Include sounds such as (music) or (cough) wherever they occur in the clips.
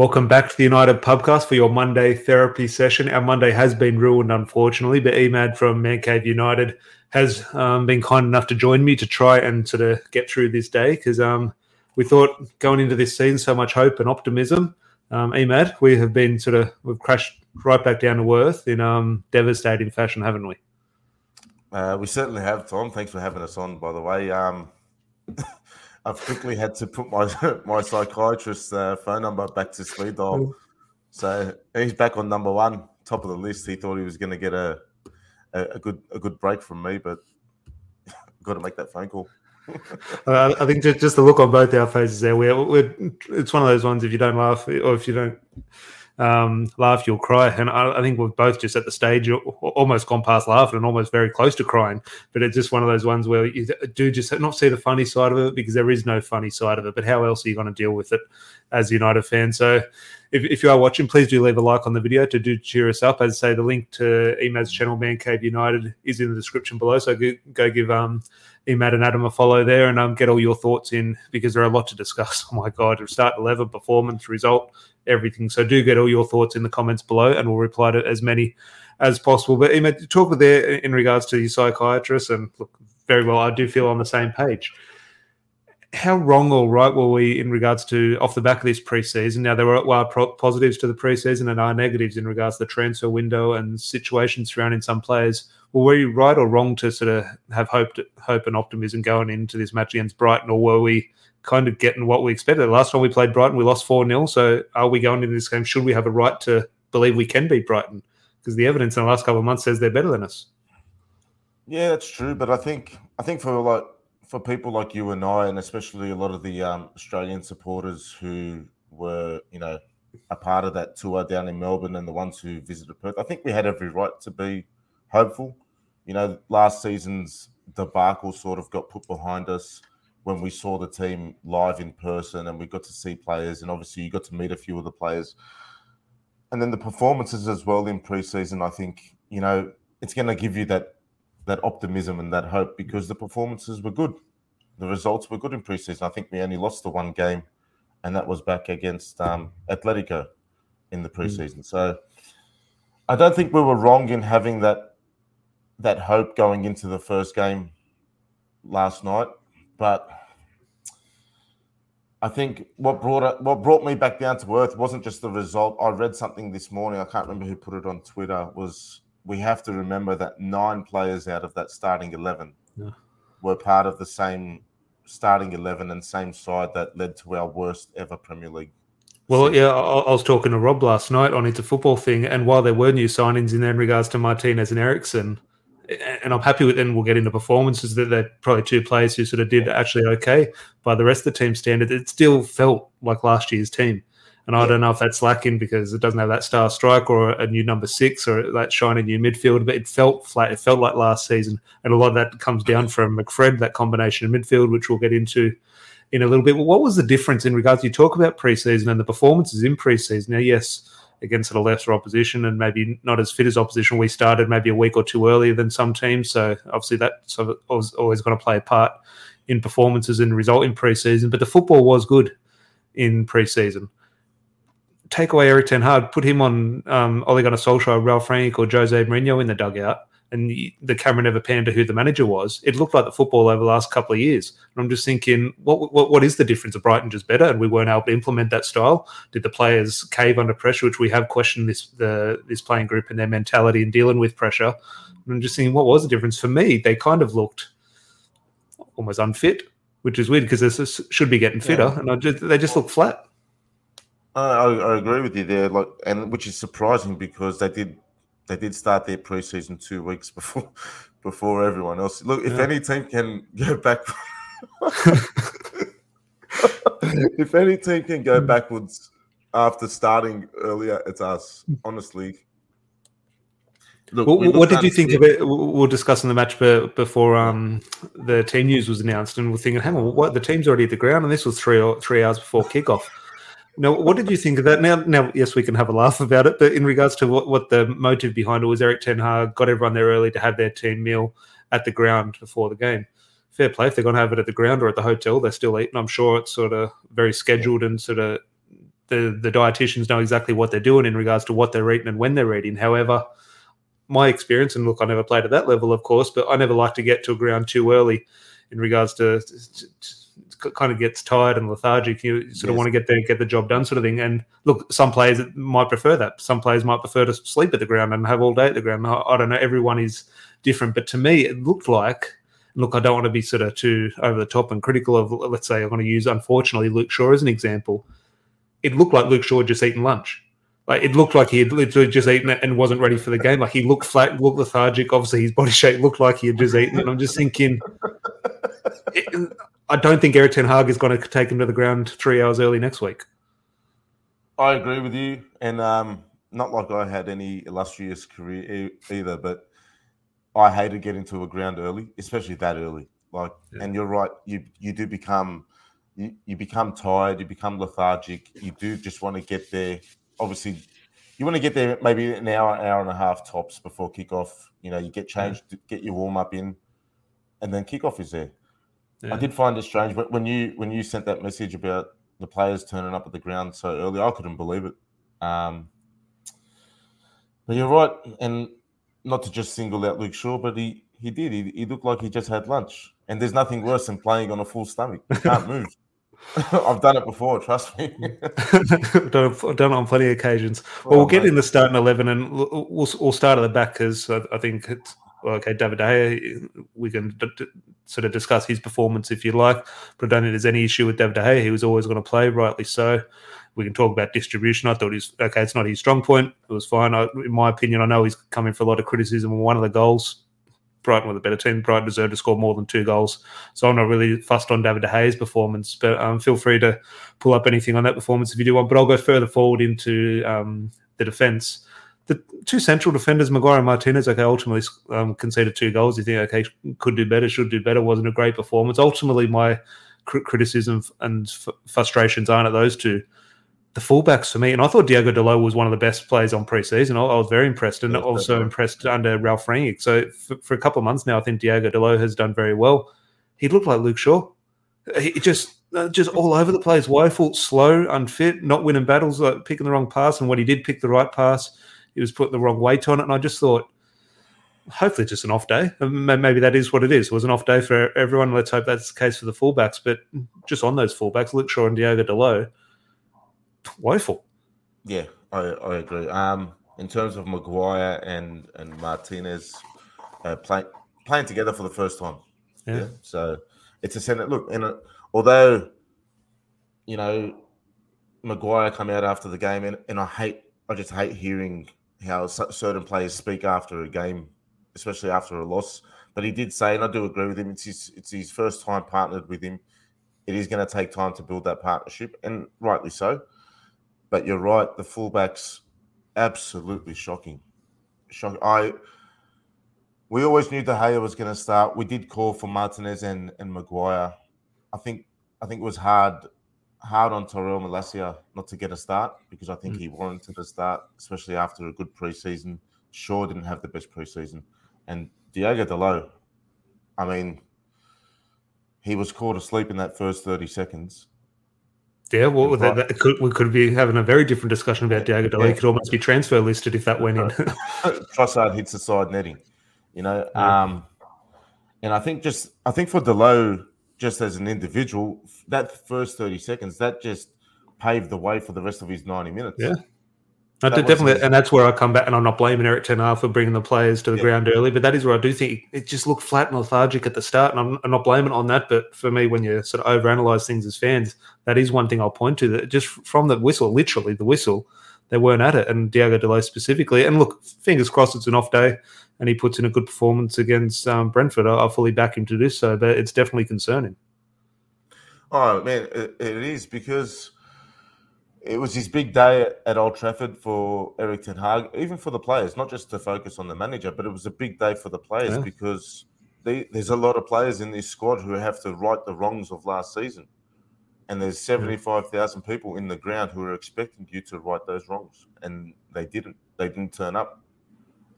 Welcome back to the United Pubcast for your Monday therapy session. Our Monday has been ruined, unfortunately, but Emad from Man Cave United has um, been kind enough to join me to try and sort of get through this day because um, we thought going into this season so much hope and optimism. Um, Emad, we have been sort of we've crashed right back down to earth in um, devastating fashion, haven't we? Uh, we certainly have, Tom. Thanks for having us on, by the way. (laughs) I've quickly had to put my (laughs) my psychiatrist's uh, phone number back to speed dial. So he's back on number one, top of the list. He thought he was going to get a, a, a good a good break from me, but (laughs) got to make that phone call. (laughs) uh, I think just, just the look on both our faces there, we're, we're, it's one of those ones. If you don't laugh or if you don't um, laugh, you'll cry. And I, I, think we've both just at the stage almost gone past laughing and almost very close to crying. But it's just one of those ones where you do just not see the funny side of it because there is no funny side of it. But how else are you going to deal with it as a United fan? So if, if you are watching, please do leave a like on the video to do cheer us up. As I say, the link to Emad's channel, Man Cave United, is in the description below. So go, go give um, Emad and Adam a follow there and um, get all your thoughts in because there are a lot to discuss. (laughs) Oh my God, start 11, performance, result, everything. So do get all your thoughts in the comments below and we'll reply to as many as possible. But Emad, talk with there in regards to your psychiatrist and look, very well, I do feel on the same page. How wrong or right were we in regards to off the back of this preseason? Now there are positives to the preseason and are negatives in regards to the transfer window and situations surrounding some players well, were we right or wrong to sort of have hope, hope and optimism going into this match against Brighton, or were we kind of getting what we expected? The Last time we played Brighton, we lost 4 0. So are we going into this game? Should we have a right to believe we can beat Brighton? Because the evidence in the last couple of months says they're better than us. Yeah, that's true. But I think I think for like for people like you and I, and especially a lot of the um, Australian supporters who were, you know, a part of that tour down in Melbourne and the ones who visited Perth, I think we had every right to be hopeful. You know, last season's debacle sort of got put behind us when we saw the team live in person and we got to see players, and obviously you got to meet a few of the players. And then the performances as well in preseason, I think, you know, it's going to give you that that optimism and that hope because the performances were good. The results were good in preseason. I think we only lost the one game, and that was back against um, Atletico in the hmm. preseason. Mm. So I don't think we were wrong in having that that hope going into the first game last night, but I think what brought what brought me back down to earth wasn't just the result. I read something this morning. I can't remember who put it on Twitter. Was we have to remember that nine players out of that starting eleven yeah. were part of the same starting eleven and same side that led to our worst ever Premier League well, yeah, I, was talking to Rob last night on It's a Football thing, and while there were new signings in there in regards to Martinez and Eriksen, and I'm happy with. And we'll get into performances that they're probably two players who sort of did actually okay by the rest of the team standard. It still felt like last year's team, and I don't know if that's lacking because it doesn't have that star strike or a new number six or that shiny new midfield. But it felt flat. It felt like last season, and a lot of that comes down from McFred, that combination of midfield, which we'll get into in a little bit. Well, what was the difference in regards? You talk about preseason and the performances in preseason. Now, yes against a lesser opposition and maybe not as fit as opposition. We started maybe a week or two earlier than some teams, so obviously that's always going to play a part in performances and result in preseason. But the football was good in preseason. Take away Erik Ten Hag, put him on um, Ole Gunnar Solskjaer, Ralf Rangnick, or Jose Mourinho in the dugout and the camera never panned to who the manager was. It looked like the football over the last couple of years. And I'm just thinking, what, what what is the difference? Of Brighton just better, and we weren't able to implement that style. Did the players cave under pressure, which we have questioned this the this playing group and their mentality in dealing with pressure? And I'm just thinking, what was the difference for me? They kind of looked almost unfit, which is weird because this should be getting fitter, yeah. and just, they just look flat. I, I agree with you there, like, and which is surprising because they did they did start their preseason two weeks (laughs) before before everyone else. Look, if yeah. any team can go (laughs) back, (laughs) if any team can go backwards after starting earlier, it's us. Honestly. Look, well, what did you think of it? We'll discuss in the match before um, the team news was announced, and we're thinking, hang on, what? The team's already at the ground, and this was three or, three hours before kickoff. Now, what did you think of that? Now, now, yes, we can have a laugh about it, but in regards to what, what the motive behind it was, Erik Ten Hag got everyone there early to have their team meal at the ground before the game. Fair play. If they're going to have it at the ground or at the hotel, they're still eating. I'm sure it's sort of very scheduled and sort of the the dietitians know exactly what they're doing in regards to what they're eating and when they're eating. However, my experience, and look, I never played at that level, of course, but I never like to get to a ground too early in regards to, to, to kind of gets tired and lethargic. You sort yes. of want to get there, get the job done, sort of thing. And look, some players might prefer that. Some players might prefer to sleep at the ground and have all day at the ground. I, I don't know. Everyone is different, but to me, it looked like. Look, I don't want to be sort of too over the top and critical of. Let's say I'm going to use, unfortunately, Luke Shaw as an example. It looked like Luke Shaw just eaten lunch. Like it looked like he had literally just eaten it and wasn't ready for the game. Like he looked flat, looked lethargic. Obviously, his body shape looked like he had just eaten. And I'm just thinking, it, I don't think Erik Ten Hag is going to take him to the ground three hours early next week. I agree with you, and um, not like I had any illustrious career either, but I hated getting to a ground early, especially that early. Like, yeah. and you're right, you you do become you, you become tired, you become lethargic, you do just want to get there. Obviously, you want to get there maybe an hour, hour and a half tops before kickoff. You know, you get changed, yeah. get your warm up in, and then kickoff is there. Yeah. I did find it strange, but when you when you sent that message about the players turning up at the ground so early, I couldn't believe it. Um, but you're right, and not to just single out Luke Shaw, but he he did. He, he looked like he just had lunch, and there's nothing worse than playing on a full stomach. You can't (laughs) move. (laughs) I've done it before. Trust me. (laughs) done, done it on plenty of occasions. Well, oh, we'll get in the starting eleven, and we'll, we'll start at the back because I, I think it's okay, David De Gea, we can d- d- sort of discuss his performance if you like, but I don't think there's any issue with David De Gea. He was always going to play, rightly so. We can talk about distribution. I thought he's okay. It's not his strong point. It was fine. I, in my opinion, I know he's coming for a lot of criticism on one of the goals. Brighton with a better team. Brighton deserved to score more than two goals. So I'm not really fussed on David De Gea's performance, but um, feel free to pull up anything on that performance if you do want. But I'll go further forward into um, the defence the two central defenders, Maguire and Martinez, okay, ultimately um, conceded two goals. You think, okay, could do better, should do better, wasn't a great performance. Ultimately, my cr- criticism and f- frustrations aren't at those two. The fullbacks for me, and I thought Diogo Dalot was one of the best players on preseason. I, I was very impressed, and yeah, also impressed under Ralf Rangnick. So for, for, a couple of months now, I think Diogo Dalot has done very well. He looked like Luke Shaw. He just uh, just all over the place, woeful, slow, unfit, not winning battles, like picking the wrong pass, and when he did pick the right pass, he was putting the wrong weight on it, and I just thought, hopefully, just an off day. Maybe that is what it is. It was an off day for everyone. Let's hope that's the case for the fullbacks. But just on those fullbacks, Luke Shaw and Diogo Dalot, woeful. Yeah, I, I agree. Um, in terms of Maguire and and Martinez uh, playing playing together for the first time. Yeah. yeah. So it's a center. Look, and although you know Maguire come out after the game, and, and I hate I just hate hearing how certain players speak after a game, especially after a loss. But he did say, and I do agree with him, it's his, it's his first time partnered with him. It is going to take time to build that partnership, and rightly so. But you're right, the fullbacks, absolutely shocking. Shocking. I we always knew De Gea was going to start. We did call for Martinez and, and Maguire. I think I think it was hard hard on Tyrell Malacia not to get a start because I think mm. he warranted a start, especially after a good preseason. Shaw didn't have the best preseason. And Diogo Dalot, I mean, he was caught asleep in that first 30 seconds. Yeah, well, that, that could, we could be having a very different discussion about Diogo Dalot. Yeah. He could almost be transfer listed if that went in. (laughs) Trossard hits the side netting, you know. Yeah. Um, and I think just, I think for Dalot, just as an individual, that first 30 seconds, that just paved the way for the rest of his 90 minutes. Yeah. I definitely, and that's where I come back, and I'm not blaming Erik Ten Hag for bringing the players to the yeah. ground early, but that is where I do think it just looked flat and lethargic at the start, and I'm, I'm not blaming on that. But for me, when you sort of overanalyze things as fans, that is one thing I'll point to. That just from the whistle, literally the whistle, they weren't at it, and Diogo Dalot specifically. And look, fingers crossed, it's an off day and he puts in a good performance against um, Brentford, I, I fully back him to do so. But it's definitely concerning. Oh man, it, it is because it was his big day at Old Trafford for Erik Ten Hag, even for the players, not just to focus on the manager, but it was a big day for the players yeah. because they, there's a lot of players in this squad who have to right the wrongs of last season. And there's 75,000 people in the ground who are expecting you to right those wrongs. And they didn't. They didn't turn up.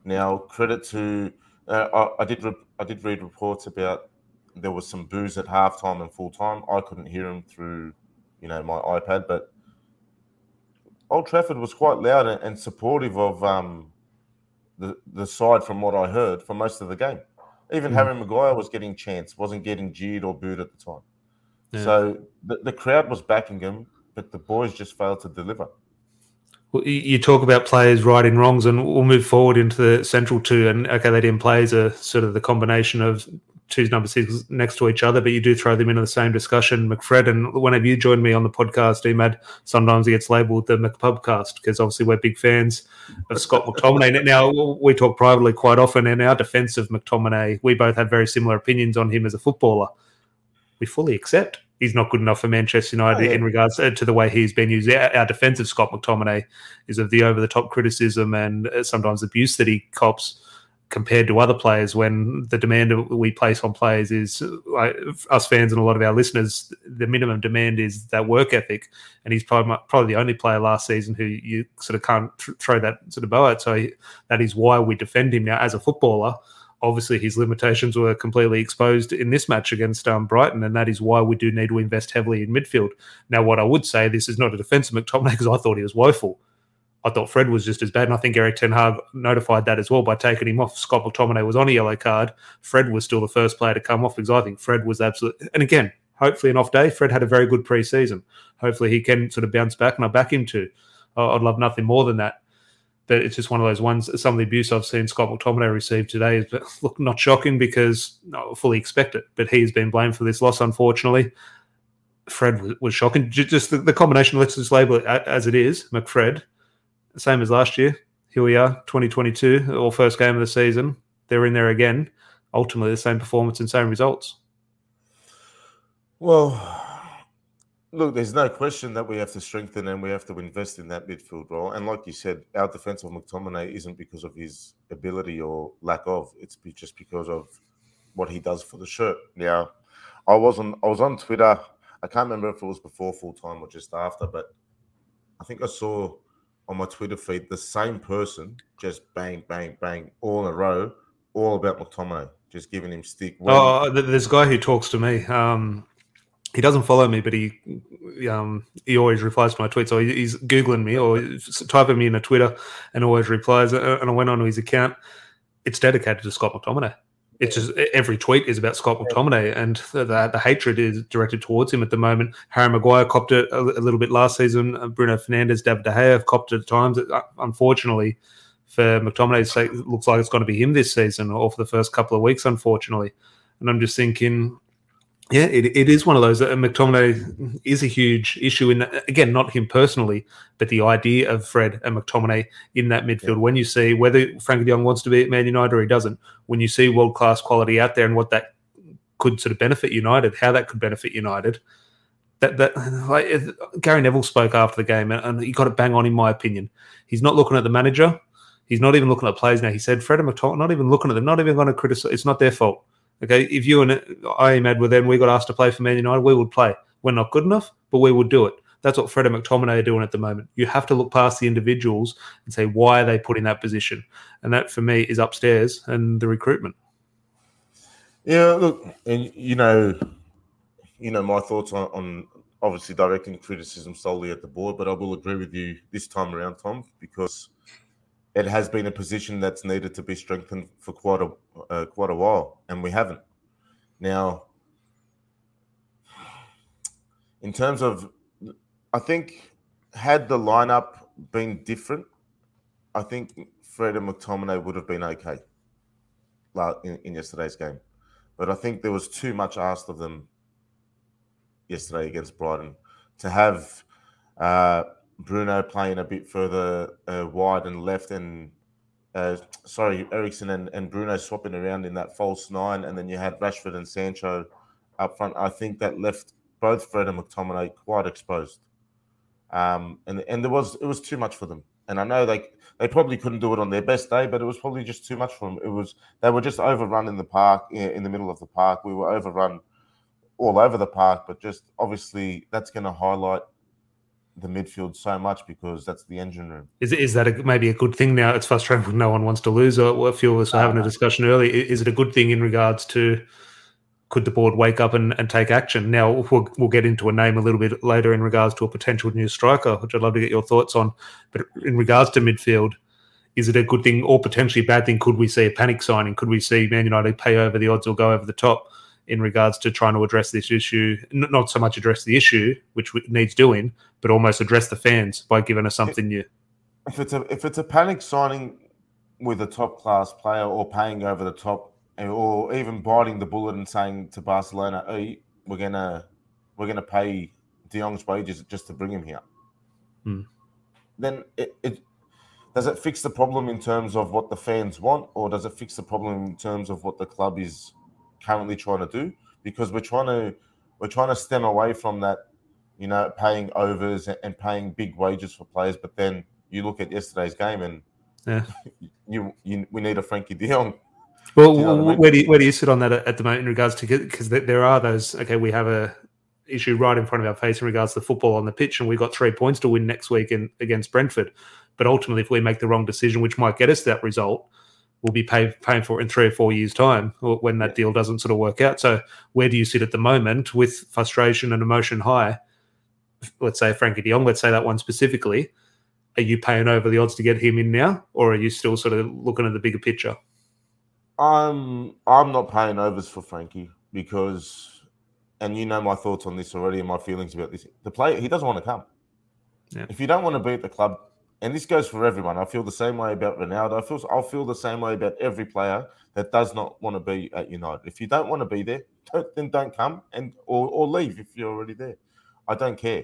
Now, credit to uh, I, I, did re- I did read reports about there was some boos at halftime and full time. I couldn't hear them through, you know, my iPad, but Old Trafford was quite loud and, supportive of um, the the side, from what I heard, for most of the game. Even mm. Harry Maguire was getting chance, wasn't getting jeered or booed at the time. Yeah. So the, the crowd was backing him, but the boys just failed to deliver. Well, you talk about players righting wrongs, and we'll move forward into the central two. And okay, they didn't play as a sort of the combination of two number six next to each other, but you do throw them into the same discussion. McFred, and whenever you join me on the podcast, Emad, sometimes he gets labelled the McPubcast because obviously we're big fans of Scott McTominay. (laughs) Now, we talk privately quite often, in our defence of McTominay, we both have very similar opinions on him as a footballer. We fully accept he's not good enough for Manchester United oh, yeah. in regards to the way he's been used. Our, our defensive Scott McTominay is of the over the top criticism and uh, sometimes abuse that he cops compared to other players when the demand we place on players is like us fans and a lot of our listeners the minimum demand is that work ethic and he's probably, probably the only player last season who you sort of can't throw that sort of bow at so he, that is why we defend him now as a footballer obviously his limitations were completely exposed in this match against um, Brighton, and that is why we do need to invest heavily in midfield. Now, what I would say, this is not a defence of McTominay (laughs) because I thought he was woeful. I thought Fred was just as bad, and I think Erik Ten Hag notified that as well by taking him off. Scott McTominay was on a yellow card. Fred was still the first player to come off because I think Fred was absolutely. And again, hopefully an off day. Fred had a very good preseason. Hopefully he can sort of bounce back, and I back him to. I'd love nothing more than that it's just one of those ones. Some of the abuse I've seen Scott McTominay receive today is (laughs) look not shocking because I fully expect it, but he's been blamed for this loss, unfortunately. Fred was, was shocking. Just the, the, combination, let's just label it as it is. McFred, same as last year. Here we are, 2022, or first game of the season. They're in there again. Ultimately, the same performance and same results. Well, Look, there's no question that we have to strengthen and we have to invest in that midfield role. And like you said, our defense of McTominay isn't because of his ability or lack of. It's just because of what he does for the shirt. Now, I was on I was on Twitter. I can't remember if it was before full time or just after, but I think I saw on my Twitter feed the same person just bang, bang, bang all in a row, all about McTominay, just giving him stick. When... Oh, there's a guy who talks to me. Um, he doesn't follow me, but he um, he always replies to my tweets. So he's googling me or typing me in a Twitter and always replies. And I went onto his account. It's dedicated to Scott McTominay. It's just every tweet is about Scott McTominay, and the, the, hatred is directed towards him at the moment. Harry Maguire copped it a, a little bit last season. Uh, Bruno Fernandes, David De Gea have copped it at times. Uh, unfortunately, for McTominay's sake, it looks like it's going to be him this season, or for the first couple of weeks, unfortunately. And I'm just thinking, yeah, it, it is one of those. Uh, McTominay is a huge issue in that, again, not him personally, but the idea of Fred and McTominay in that midfield. Yeah. When you see whether Frank de Jong wants to be at Man United or he doesn't, when you see world class quality out there and what that could sort of benefit United, how that could benefit United. That that like Gary Neville spoke after the game, and, and he got it bang on. In my opinion, he's not looking at the manager. He's not even looking at players now. He said Fred and McTominay, not even looking at them, not even going to criticize. It's not their fault Okay, if you and I, Emad, were then we got asked to play for Man United, we would play. We're not good enough, but we would do it. That's what Fred and McTominay are doing at the moment. You have to look past the individuals and say why are they put in that position, and that for me is upstairs and the recruitment. Yeah, look, and you know, you know my thoughts on, on obviously directing criticism solely at the board, but I will agree with you this time around, Tom, because it has been a position that's needed to be strengthened for quite a uh, quite a while, and we haven't. Now, in terms of, I think had the lineup been different, I think Fred and McTominay would have been okay in, in yesterday's game. But I think there was too much asked of them yesterday against Brighton to have uh, Bruno playing a bit further uh, wide and left, and uh, sorry, Eriksen and, and Bruno swapping around in that false nine, and then you had Rashford and Sancho up front. I think that left both Fred and McTominay quite exposed, um, and and there was it was too much for them. And I know they they probably couldn't do it on their best day, but it was probably just too much for them. It was they were just overrun in the park in the middle of the park. We were overrun all over the park, but just obviously that's going to highlight the midfield so much because that's the engine room. Is is that a, maybe a good thing now? It's frustrating when no one wants to lose. Or a few of us were having a uh, discussion earlier. Is it a good thing in regards to could the board wake up and, and take action? Now we'll, we'll get into a name a little bit later in regards to a potential new striker, which I'd love to get your thoughts on. But in regards to midfield, is it a good thing or potentially a bad thing? Could we see a panic signing? Could we see Man United pay over the odds or go over the top in regards to trying to address this issue? Not so much address the issue, which needs doing, but almost address the fans by giving us something new. If it's a if it's a panic signing with a top class player or paying over the top or even biting the bullet and saying to Barcelona, hey, we're gonna we're gonna pay De Jong's wages just to bring him here. Hmm. Then it, it does it fix the problem in terms of what the fans want, or does it fix the problem in terms of what the club is currently trying to do? Because we're trying to we're trying to stem away from that, you know, paying overs and paying big wages for players. But then you look at yesterday's game and yeah. (laughs) you, you we need a Frenkie De Jong. Well, you know I mean? where do you, where do you sit on that at the moment in regards to because there are those? Okay, we have a issue right in front of our face in regards to the football on the pitch, and we've got three points to win next week in, against Brentford. But ultimately, if we make the wrong decision, which might get us that result, we'll be pay, paying for it in three or four years' time when that deal doesn't sort of work out. So, where do you sit at the moment with frustration and emotion high? Let's say Frenkie De Jong, let's say that one specifically. Are you paying over the odds to get him in now, or are you still sort of looking at the bigger picture? I'm I'm not paying overs for Frenkie because, and you know my thoughts on this already and my feelings about this. The player he doesn't want to come. Yeah. If you don't want to be at the club, and this goes for everyone, I feel the same way about Ronaldo. I feel I'll feel the same way about every player that does not want to be at United. If you don't want to be there, don't, then don't come and or, or leave if you're already there. I don't care,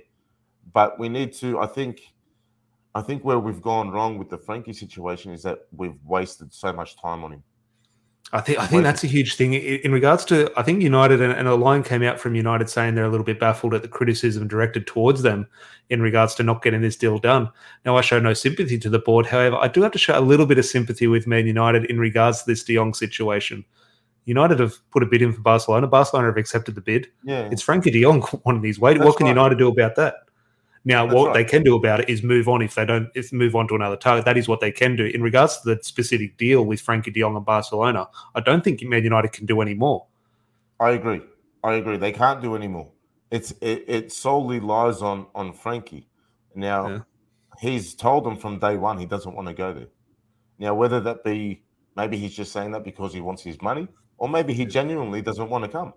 but we need to. I think. I think where we've gone wrong with the Frenkie situation is that we've wasted so much time on him. I think I think that's a huge thing in regards to. I think United and, a line came out from United saying they're a little bit baffled at the criticism directed towards them in regards to not getting this deal done. Now, I show no sympathy to the board. However, I do have to show a little bit of sympathy with Man United in regards to this De Jong situation. United have put a bid in for Barcelona. Barcelona have accepted the bid. Yeah, it's Frenkie De Jong (laughs) wanting these. Wait, what can right. United do about that? Now, That's what right. they can do about it is move on if they don't, if move on to another target. That is what they can do. In regards to the specific deal with Frenkie De Jong and Barcelona, I don't think Man United can do any more. I agree. I agree. They can't do any more. It's it, it solely lies on on Frenkie. Now, yeah. he's told them from day one he doesn't want to go there. Now, whether that be maybe he's just saying that because he wants his money, or maybe he genuinely doesn't want to come.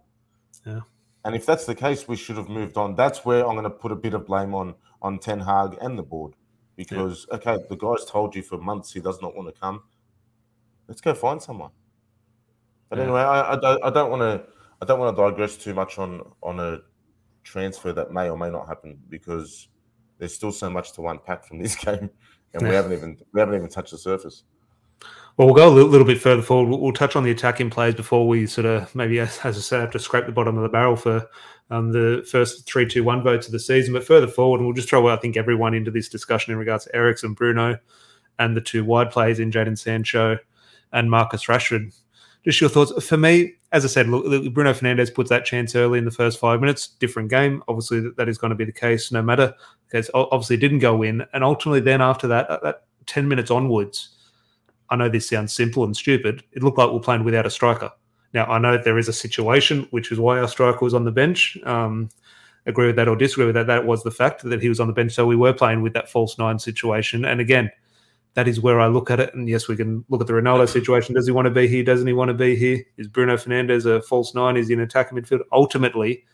Yeah. And if that's the case, we should have moved on. That's where I'm going to put a bit of blame on on Ten Hag and the board because yeah. okay, the guy's told you for months he does not want to come. Let's go find someone. But yeah. anyway, I, I, don't I don't want to I don't want to digress too much on on a transfer that may or may not happen because there's still so much to unpack from this (laughs) game, and we haven't even we haven't even touched the surface. Well, we'll go a little, bit further forward. We'll, we'll, touch on the attacking plays before we sort of maybe, as, I said, have to scrape the bottom of the barrel for um, the first three, two, one votes of the season. But further forward, and we'll just throw, I think, everyone into this discussion in regards to Eriksen, Bruno, and the two wide plays in Jaden Sancho and Marcus Rashford. Just your thoughts. For me, as I said, look, Bruno Fernandes puts that chance early in the first five minutes. Different game. Obviously, that is going to be the case no matter. Because obviously, didn't go in, and ultimately, then after that, that ten minutes onwards I know this sounds simple and stupid. It looked like we're playing without a striker. Now, I know there is a situation, which is why our striker was on the bench. Um, agree with that or disagree with that. That was the fact that he was on the bench. So we were playing with that false nine situation. And again, that is where I look at it. And yes, we can look at the Ronaldo situation. Does he want to be here? Doesn't he want to be here? Is Bruno Fernandes a false nine? Is he an attacking midfield? Ultimately,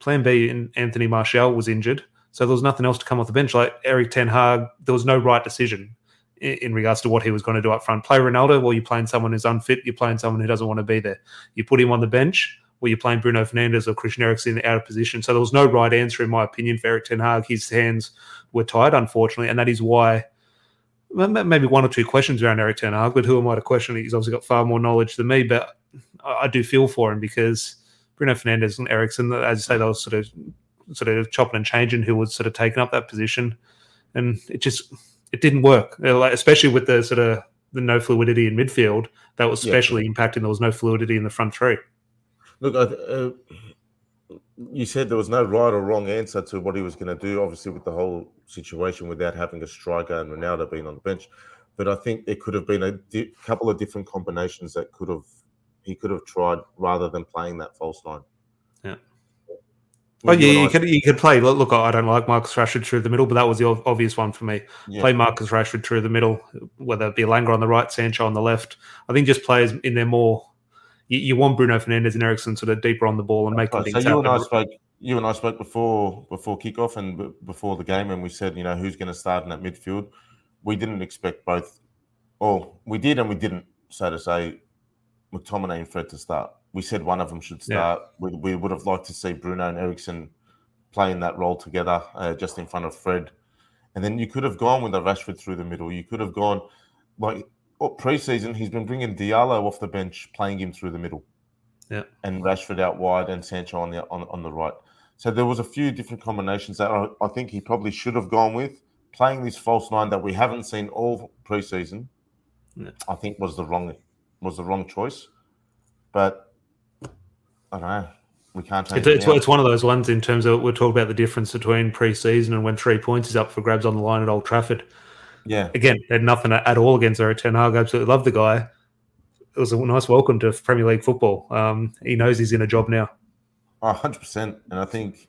plan B in Anthony Martial was injured. So there was nothing else to come off the bench. Like Erik Ten Hag, there was no right decision in regards to what he was going to do up front. Play Ronaldo, or you're playing someone who's unfit. You're playing someone who doesn't want to be there. You put him on the bench, or you're playing Bruno Fernandes or Christian Eriksen out of position. So there was no right answer, in my opinion, for Erik Ten Hag. His hands were tied, unfortunately, and that is why. Maybe one or two questions around Erik Ten Hag, but who am I to question? He's obviously got far more knowledge than me, but I do feel for him because Bruno Fernandes and Eriksen, as I say, they were sort of sort of chopping and changing who was sort of taking up that position, and it just it didn't work, uh, especially with the sort of the no fluidity in midfield. That was especially yeah. impacting. There was no fluidity in the front three. Look, uh, you said there was no right or wrong answer to what he was going to do. Obviously, with the whole situation without having a striker and Ronaldo being on the bench, but I think there could have been a di- couple of different combinations that could have he could have tried rather than playing that false nine. Oh yeah, you could you could play. Look, I don't like Marcus Rashford through the middle, but that was the obvious one for me. Yeah. Play Marcus Rashford through the middle, whether it be Elanga on the right, Sancho on the left. I think just players in there more. You, you want Bruno Fernandes and Eriksen sort of deeper on the ball and making things so you happen. And I spoke, you and I spoke before before kickoff and before the game, and we said, you know, who's going to start in that midfield. We didn't expect both. Oh, we did and we didn't, so to say, McTominay and Fred to start we said one of them should start. Yeah. We, we would have liked to see Bruno and Eriksen playing that role together uh, just in front of Fred. And then you could have gone with a Rashford through the middle. You could have gone, like, oh, preseason, he's been bringing Diallo off the bench, playing him through the middle. Yeah. And Rashford out wide and Sancho on the on, on the right. So there was a few different combinations that I, I think he probably should have gone with. Playing this false nine that we haven't seen all preseason, yeah. I think was the wrong was the wrong choice. But I don't know. We can't it's, it's, it's, one of those ones in terms of we're talking about the difference between pre-season and when three points is up for grabs on the line at Old Trafford. Yeah. Again, had nothing at all against Erik Ten Hag. Absolutely love the guy. It was a nice welcome to Premier League football. Um, he knows he's in a job now. hundred percent, and I think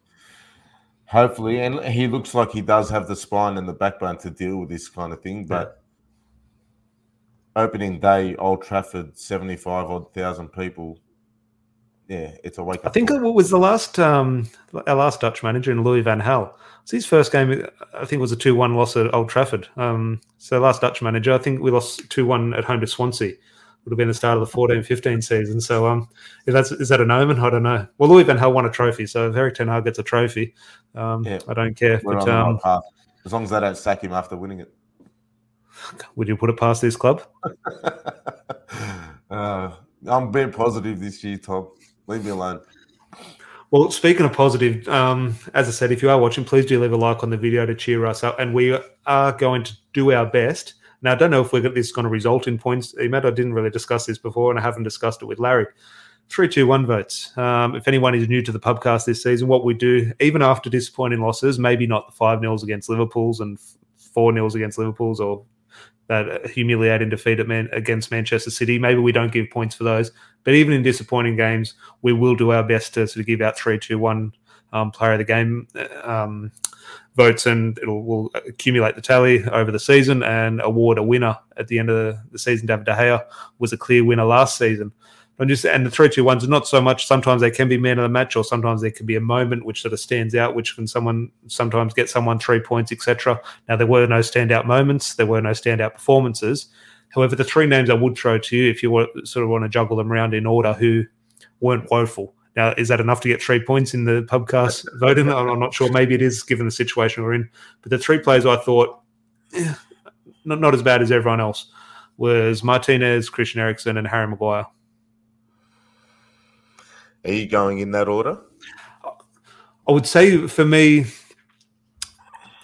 hopefully, and he looks like he does have the spine and the backbone to deal with this kind of thing. But yeah. opening day, Old Trafford, seventy-five odd thousand people yeah, it's a wake up. I think it was the last um, our last Dutch manager in Louis van Gaal. It's his first game. I think it was a two-one loss at Old Trafford. Um, so last Dutch manager, I think we lost two-one at home to Swansea. Would have been the start of the 14-15 season. So um, if that's is that an omen? I don't know. Well, Louis van Gaal won a trophy, so if Erik Ten Hag gets a trophy, um, yeah, I don't care. But, um, as long as they don't sack him after winning it. Would you put it past this club? (laughs) uh, I'm being positive this year, Tom. Leave me alone. Well, speaking of positive, um, as I said, if you are watching, please do leave a like on the video to cheer us up. And we are going to do our best. Now, I don't know if we're, this is going to result in points. Matt, I didn't really discuss this before, and I haven't discussed it with Larry. Three, two, one votes. Um, if anyone is new to the podcast this season, what we do, even after disappointing losses, maybe not the five nils against Liverpool's and four nils against Liverpool's or that humiliating defeat at Man- against Manchester City. Maybe we don't give points for those, but even in disappointing games, we will do our best to sort of give out three, two, one um, player of the game um, votes, and it'll will accumulate the tally over the season and award a winner at the end of the, the season. David De Gea was a clear winner last season. And just and the three two ones are not so much. Sometimes they can be man of the match, or sometimes there can be a moment which sort of stands out, which can someone sometimes get someone three points, etc. Now there were no standout moments, there were no standout performances. However, the three names I would throw to you, if you want, sort of want to juggle them around in order, who weren't woeful. Now, is that enough to get three points in the pubcast voting? (laughs) I'm not sure. Maybe it is, given the situation we're in. But the three players I thought, eh, not, not as bad as everyone else, was Martinez, Christian Eriksen, and Harry Maguire. Are you going in that order? I would say for me,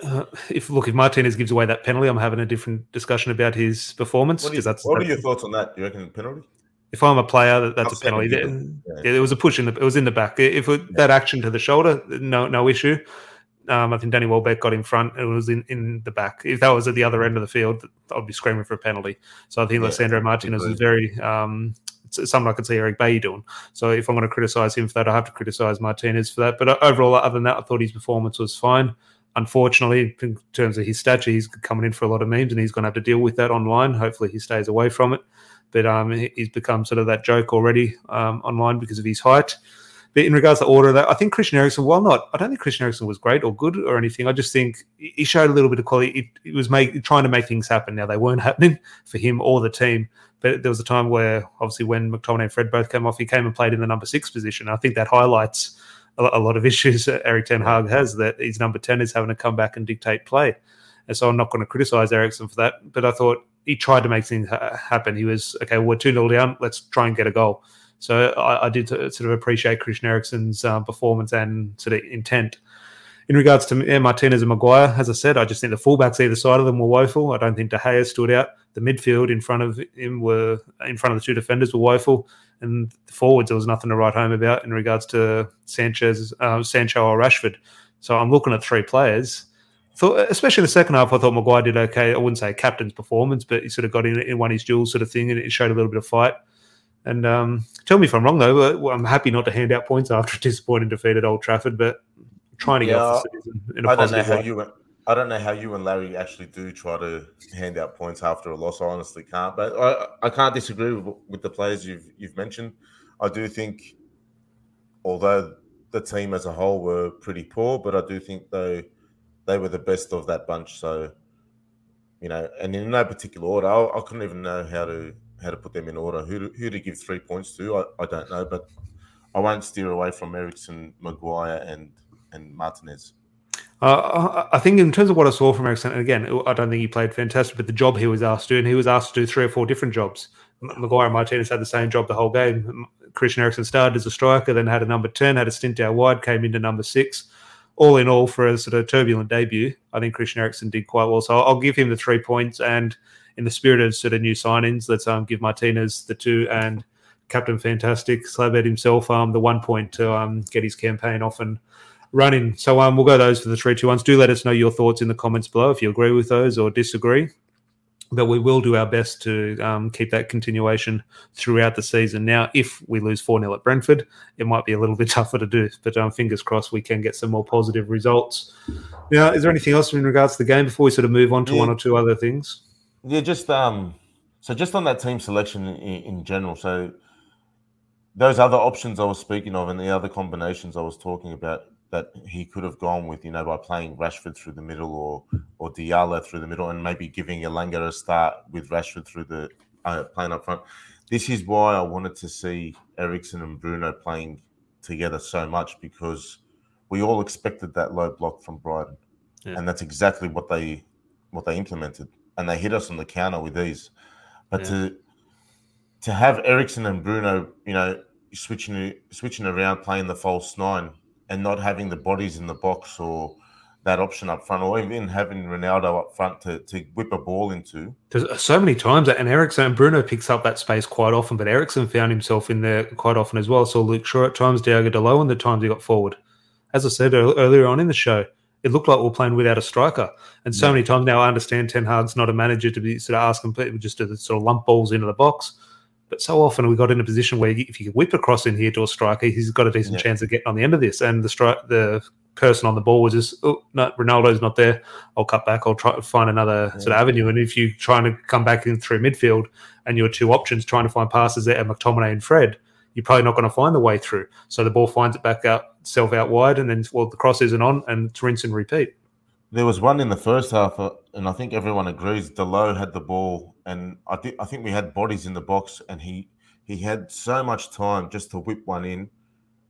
uh, if look, if Martinez gives away that penalty, I'm having a different discussion about his performance. What, you, that's, what that's, are your thoughts on that? Do you reckon penalty? If I'm a player, that, that's a penalty. There, yeah. It was a push in the. It was in the back. If it, yeah. that action to the shoulder, no, no issue. Um, I think Danny Welbeck got in front. It was in, in the back. If that was at the other end of the field, I'd be screaming for a penalty. So I think yeah, Martinez was very um, something I could see Eric Bailly doing. So if I'm going to criticise him for that, I have to criticise Martinez for that. But uh, overall, other than that, I thought his performance was fine. Unfortunately, in terms of his stature, he's coming in for a lot of memes, and he's going to have to deal with that online. Hopefully, he stays away from it. But um, he's become sort of that joke already um, online because of his height. But in regards to order, that I think Christian Eriksen, while not, I don't think Christian Eriksen was great or good or anything. I just think he showed a little bit of quality. It was make, trying to make things happen. Now they weren't (laughs) happening for him or the team. But there was a time where, obviously, when McTominay and Fred both came off, he came and played in the number six position. I think that highlights a, lot of (laughs) issues Erik Ten Hag has that his number 10 is having to come back and dictate play. And so I'm not going to criticize Eriksen for that. But I thought he tried to make things ha- happen. He was, okay, we're 2 0 down. Let's try and get a goal. So I, I did sort of appreciate Christian Eriksen's um, performance and sort of intent. In regards to Martinez and Maguire, as I said, I just think the fullbacks either side of them were woeful. I don't think De Gea stood out. The midfield in front of him were in front of the two defenders were woeful, and the forwards there was nothing to write home about in regards to Sanchez, uh, Sancho or Rashford. So I'm looking at three players. Thought, especially the second half, I thought Maguire did okay. I wouldn't say captain's performance, but he sort of got in, in one his duels sort of thing, and it showed a little bit of fight. And um, tell me if I'm wrong, though. I'm happy not to hand out points after a disappointing defeat at Old Trafford, but trying to Yeah, get off the season in a I don't know how way. you. I don't know how you and Larry actually do try to hand out points after a loss. I honestly can't, but I, I can't disagree with, with the players you've you've mentioned. I do think, although the team as a whole were pretty poor, but I do think they they were the best of that bunch. So, you know, and in no particular order, I, I couldn't even know how to how to put them in order. Who to, who to give three points to, I, I don't know, but I won't steer away from Eriksen, Maguire, and and Martinez. Uh, I think in terms of what I saw from Eriksen, and again, I don't think he played fantastic, but the job he was asked to do, and he was asked to do three or four different jobs. Maguire and Martinez had the same job the whole game. Christian Eriksen started as a striker, then had a number 10, had a stint out wide, came into number six. All in all, for a sort of turbulent debut, I think Christian Eriksen did quite well. So I'll give him the three points. And in the spirit of sort of new signings, let's um, give Martinez the two and Captain Fantastic, Slabhead himself, um, the one point to um, get his campaign off and running. So um, we'll go those for the three, two, ones. Do let us know your thoughts in the comments below if you agree with those or disagree. But we will do our best to um, keep that continuation throughout the season. Now, if we lose 4 0 at Brentford, it might be a little bit (laughs) tougher to do, but um, fingers crossed we can get some more positive results. Now, is there anything else in regards to the game before we sort of move on to Yeah. one or two other things? Yeah, just um, so just on that team selection in, in general. So those other options I was speaking of, and the other combinations I was talking about that he could have gone with, you know, by playing Rashford through the middle or or Diallo through the middle, and maybe giving Elanga a start with Rashford through the uh, playing up front. This is why I wanted to see Eriksen and Bruno playing together so much because we all expected that low block from Brighton, Yeah. and that's exactly what they what they implemented, and they hit us on the counter with these. But Yeah. to to have Eriksen and Bruno, you know, switching switching around, playing the false nine, and not having the bodies in the box or that option up front, or even having Ronaldo up front to, to whip a ball into. There's uh, so many times, and Eriksen and Bruno picks up that space quite often, but Eriksen found himself in there quite often as well. So Luke Shaw at times, Diogo Dalot, and the times he got forward. As I said earlier on in the show, it looked like we we're playing without a striker. And so Yeah. many times now, I understand Ten Hag's not a manager to be sort of asking people just to sort of lump balls into the box. But so often we got in a position where if you whip across in here to a striker, he's got a decent Yeah. chance of getting on the end of this. And the stri- the person on the ball was just, oh, no, Ronaldo's not there. I'll cut back. I'll try to find another sort of avenue. And if you're trying to come back in through midfield and your two options trying to find passes there, at McTominay and Fred, you're probably not going to find the way through. So the ball finds it back out, self out wide, and then well the cross isn't on, and it's rinse and repeat. There was one in the first half, uh, and I think everyone agrees. Dalot had the ball, and I think I think we had bodies in the box, and he he had so much time just to whip one in,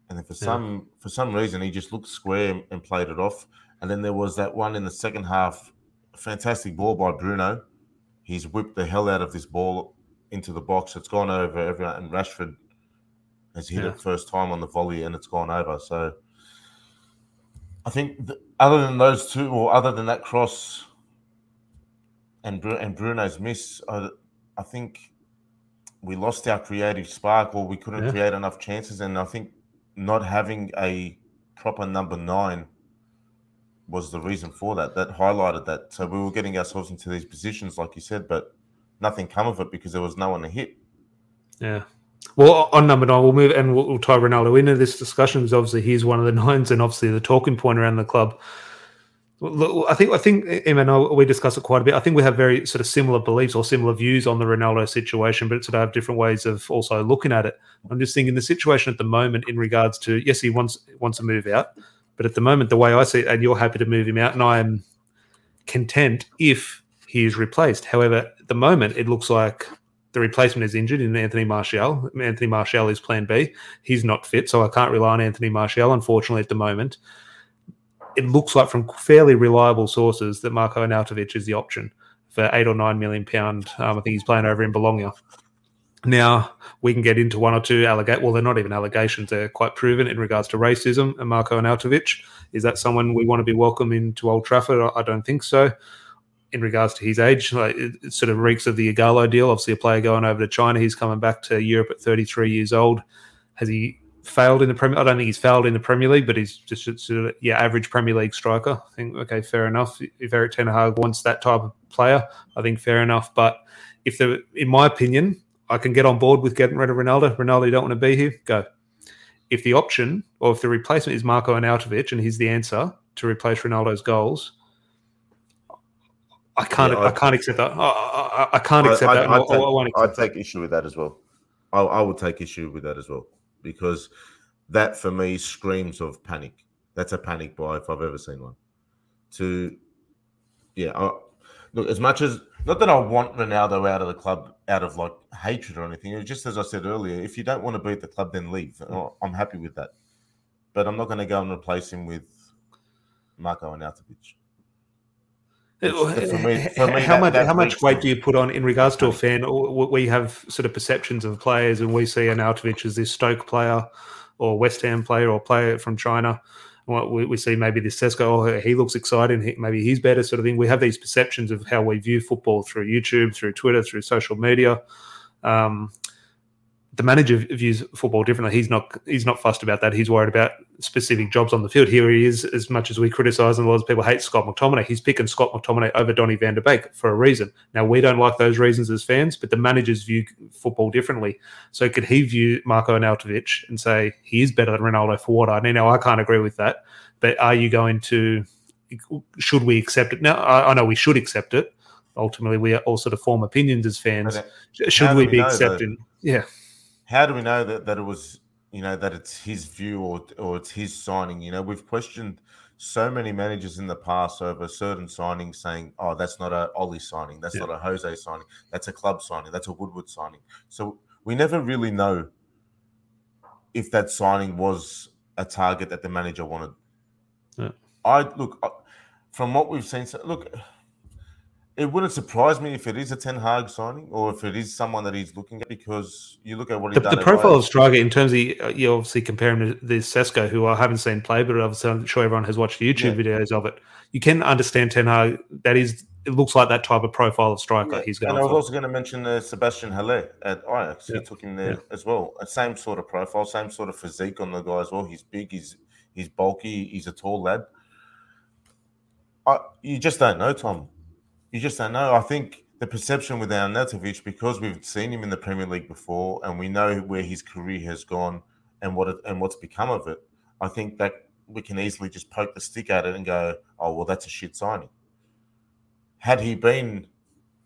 and then for Yeah. some for some reason he just looked square and, and played it off. And then there was that one in the second half, fantastic ball by Bruno. He's whipped the hell out of this ball into the box. It's gone over everyone, and Rashford has hit Yeah. it first time on the volley, and it's gone over. So. I think th- other than those two, or other than that cross and Bru- and Bruno's miss, I, I think we lost our creative spark, or we couldn't Yeah. create enough chances. And I think not having a proper number nine was the reason for that. That highlighted that. So we were getting ourselves into these positions, like you said, but nothing come of it because there was no one to hit. Yeah. Well, on number nine, we'll move and we'll, we'll tie Ronaldo into this discussion because obviously he's one of the (laughs) nines and obviously the talking point around the club. I think I think Em and I, we discuss it quite a bit. I think we have very sort of similar beliefs or similar views on the Ronaldo situation, but sort of have different ways of also looking at it. I'm just thinking the situation at the moment in regards to yes, he wants wants to move out, but at the moment the way I see it, and you're happy to move him out, and I am content if he is replaced. However, at the moment it looks like the replacement is injured in Anthony Martial. Anthony Martial is plan B. He's not fit, so I can't rely on Anthony Martial, unfortunately, at the moment. It looks like from fairly reliable sources that Marco Arnautovic is the option for eight or nine million pound. Um, I think he's playing over in Bologna. Now we can get into one or two allegate. Well, they're not even allegations; they're quite proven in regards to racism. And Marco Arnautovic is that someone we want to be welcoming to Old Trafford? I don't think so in regards to his age. Like it, it sort of reeks of the Ighalo deal. Obviously, a player going over to China. He's coming back to Europe at 33 years old. Has he failed in the Premier? I don't think he's failed in the Premier League, but he's just sort of yeah average Premier League striker. I think okay, fair enough. If Erik Ten Hag wants that type of player, I think fair enough. But if the, in my opinion, I can get on board with getting rid of Ronaldo. Ronaldo, you don't want to be here? Go. If the option or if the replacement is Marko Arnautovic and he's the answer to replace Ronaldo's goals, I can't. Yeah, I, I, can't accept that. I, I, I can't accept I, that. I'd, take, I'd take issue with that as well. I, I would take issue with that as well because that for me screams of panic. That's a panic buy if I've ever seen one. To yeah, I, look as much as not that I want Ronaldo out of the club out of like hatred or anything. Just as I said earlier, if you don't want to be at the club, then leave. I'm happy with that, but I'm not going to go and replace him with Marko Arnautovic. For me, (laughs) for me, how that, much that how much weight do you put on in regards to a fan? We have sort of perceptions of players, and we see Arnautovic as this Stoke player, or West Ham player, or player from China. We, we see maybe this Sesko, oh, he looks exciting, he, maybe he's better, sort of thing. We have these perceptions of how we view football through YouTube, through Twitter, through social media. Um, the manager views football differently. He's not he's not fussed about that. He's worried about specific jobs on the field. Here he is, as much as we criticise and a lot of people hate Scott McTominay, he's picking Scott McTominay over Donny van der Beek for a reason. Now we don't like those reasons as fans, but the managers view football differently. So could he view Marko Arnautovic and say he is better than Ronaldo for what I need? Now I can't agree with that, but are you going to? Should we accept it? Now I, I know we should accept it. Ultimately, we are all sort of form opinions as fans. Should we, we be accepting? Yeah how do we know that, that it was you know that it's his view or or it's his signing? You know, we've questioned so many managers in the past over certain signings, saying, "Oh, that's not a Ole signing, that's yeah. not a Jose signing, that's a club signing, that's a Woodward signing." So we never really know if that signing was a target that the manager wanted. Yeah. I look uh, from what we've seen. So Look, it wouldn't surprise me if it is a Ten Hag signing or if it is someone that he's looking at because you look at what he's the, done. The profile of striker in terms of uh, you obviously compare him to this Sesko, who I haven't seen play, but obviously I'm sure everyone has watched YouTube yeah. videos of it. You can understand Ten Hag. That is, it looks like that type of profile of striker yeah. he's going. And I was for. also going to mention uh, Sébastien Haller at Ajax. Yeah. He took him there as well. Same sort of profile, same sort of physique on the guy as well. He's big. He's he's bulky. He's a tall lad. I, you just don't know, Tom you just don't know. I think the perception with Arnautovic, because we've seen him in the Premier League before, and we know where his career has gone and what it, and what's become of it. I think that we can easily just poke the stick at it and go, "Oh, well, that's a shit signing." Had he been,